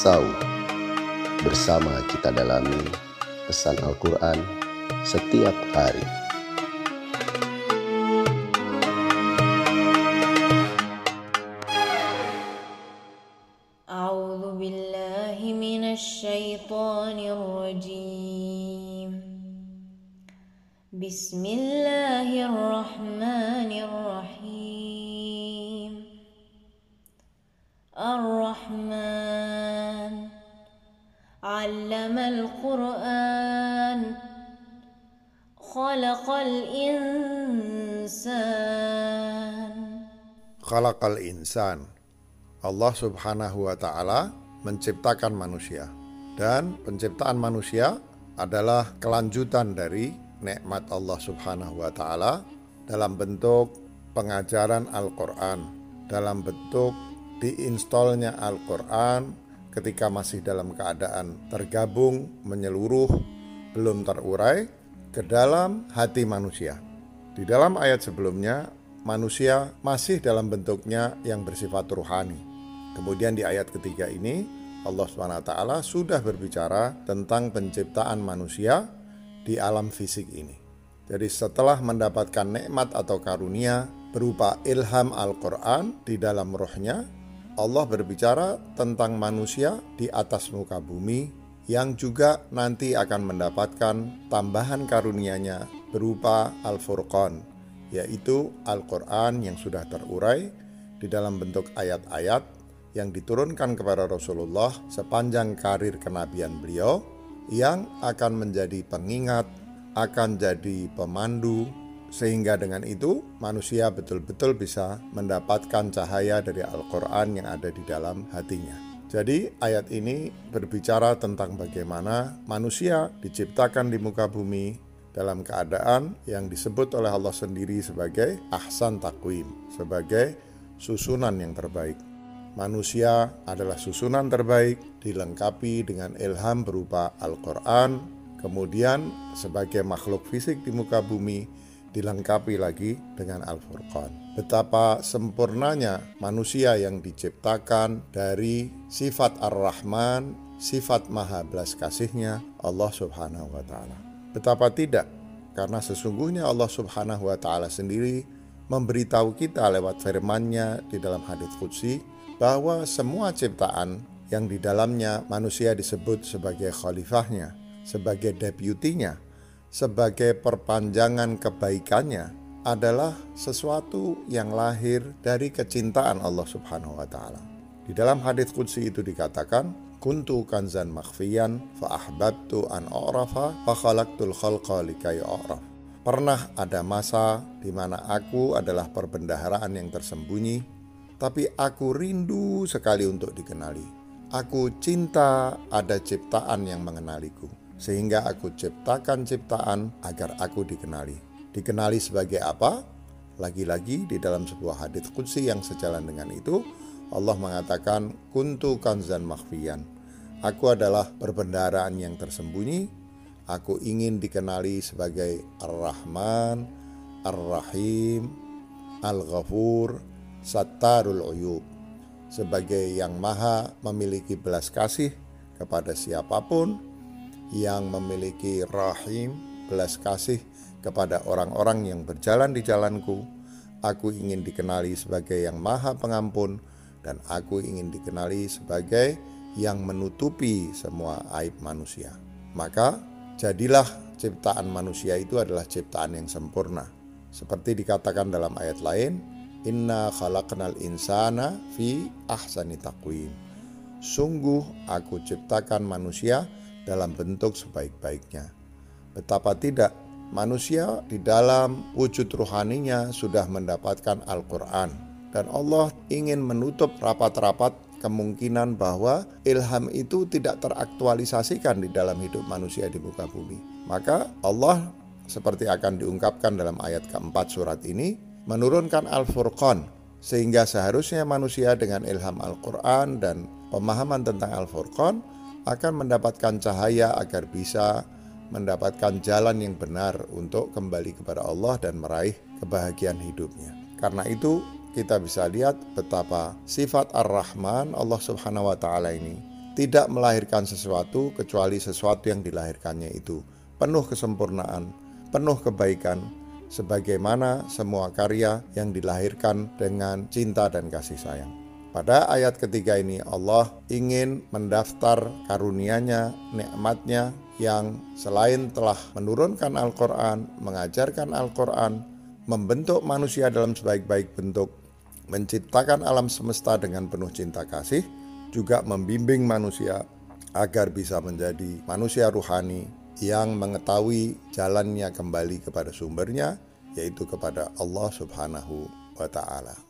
Sau. Bersama kita dalami pesan Al-Quran setiap hari. A'udzu billahi rajim. Bismillahirrahmanirrahim. Ar-Rahman علم القرآن خلق الإنسان khalaqal insan. Allah Subhanahu wa taala menciptakan manusia. Dan penciptaan manusia adalah kelanjutan dari nikmat Allah Subhanahu wa taala dalam bentuk pengajaran Al-Qur'an, dalam bentuk diinstalnya Al-Qur'an ketika masih dalam keadaan tergabung, menyeluruh, belum terurai ke dalam hati manusia. Di dalam ayat sebelumnya, manusia masih dalam bentuknya yang bersifat ruhani. Kemudian di ayat ketiga ini, Allah SWT sudah berbicara tentang penciptaan manusia di alam fisik ini. Jadi setelah mendapatkan nikmat atau karunia berupa ilham Al-Quran di dalam rohnya, Allah berbicara tentang manusia di atas muka bumi yang juga nanti akan mendapatkan tambahan karunianya berupa Al-Furqan, yaitu Al-Quran yang sudah terurai di dalam bentuk ayat-ayat yang diturunkan kepada Rasulullah sepanjang karir kenabian beliau yang akan menjadi pengingat, akan jadi pemandu, sehingga dengan itu manusia betul-betul bisa mendapatkan cahaya dari Al-Quran yang ada di dalam hatinya. Jadi ayat ini berbicara tentang bagaimana manusia diciptakan di muka bumi dalam keadaan yang disebut oleh Allah sendiri sebagai ahsan takwim, sebagai susunan yang terbaik. Manusia adalah susunan terbaik, dilengkapi dengan ilham berupa Al-Quran, kemudian sebagai makhluk fisik di muka bumi, dilengkapi lagi dengan Al-Furqan. Betapa sempurnanya manusia yang diciptakan dari sifat Ar-Rahman, sifat Maha Belas Kasihnya Allah Subhanahu wa Ta'ala. Betapa tidak, karena sesungguhnya Allah Subhanahu wa Ta'ala sendiri memberitahu kita lewat firman-Nya di dalam hadits qudsi bahwa semua ciptaan yang di dalamnya manusia disebut sebagai khalifahnya, sebagai deputinya, sebagai perpanjangan kebaikannya adalah sesuatu yang lahir dari kecintaan Allah Subhanahu wa taala. Di dalam hadis qudsi itu dikatakan, kuntu kanzan makhfiyan fa ahbabtu an a'rafa fa khalaqtul khalqa likay a'raf. Pernah ada masa di mana aku adalah perbendaharaan yang tersembunyi tapi aku rindu sekali untuk dikenali. Aku cinta ada ciptaan yang mengenaliku, sehingga aku ciptakan ciptaan agar aku dikenali. Dikenali sebagai apa? Lagi-lagi di dalam sebuah hadits qudsi yang sejalan dengan itu, Allah mengatakan, Kuntu kanzan makhfiyan. Aku adalah perbendaraan yang tersembunyi. Aku ingin dikenali sebagai Ar-Rahman, Ar-Rahim, Al-Ghafur, Sattarul Uyub sebagai yang maha memiliki belas kasih kepada siapa pun yang memiliki rahim belas kasih kepada orang-orang yang berjalan di jalanku. Aku ingin dikenali sebagai yang maha pengampun dan aku ingin dikenali sebagai yang menutupi semua aib manusia. Maka jadilah ciptaan manusia itu adalah ciptaan yang sempurna. Seperti dikatakan dalam ayat lain Inna khalaqnal insana fi ahsani. Sungguh aku ciptakan manusia dalam bentuk sebaik-baiknya. Betapa tidak manusia di dalam wujud rohaninya sudah mendapatkan Al-Quran. Dan Allah ingin menutup rapat-rapat kemungkinan bahwa ilham itu tidak teraktualisasikan di dalam hidup manusia di muka bumi. Maka Allah seperti akan diungkapkan dalam ayat keempat surat ini, menurunkan Al-Furqan sehingga seharusnya manusia dengan ilham Al-Quran dan pemahaman tentang Al-Furqan akan mendapatkan cahaya agar bisa mendapatkan jalan yang benar untuk kembali kepada Allah dan meraih kebahagiaan hidupnya. Karena itu kita bisa lihat betapa sifat Ar-Rahman Allah Subhanahu wa taala ini tidak melahirkan sesuatu kecuali sesuatu yang dilahirkannya itu penuh kesempurnaan, penuh kebaikan, sebagaimana semua karya yang dilahirkan dengan cinta dan kasih sayang. Pada ayat ketiga ini Allah ingin mendaftar karunia-Nya, nikmatnya yang selain telah menurunkan Al-Quran, mengajarkan Al-Quran, membentuk manusia dalam sebaik-baik bentuk, menciptakan alam semesta dengan penuh cinta kasih, juga membimbing manusia agar bisa menjadi manusia ruhani yang mengetahui jalannya kembali kepada sumbernya, yaitu kepada Allah Subhanahu wa Ta'ala.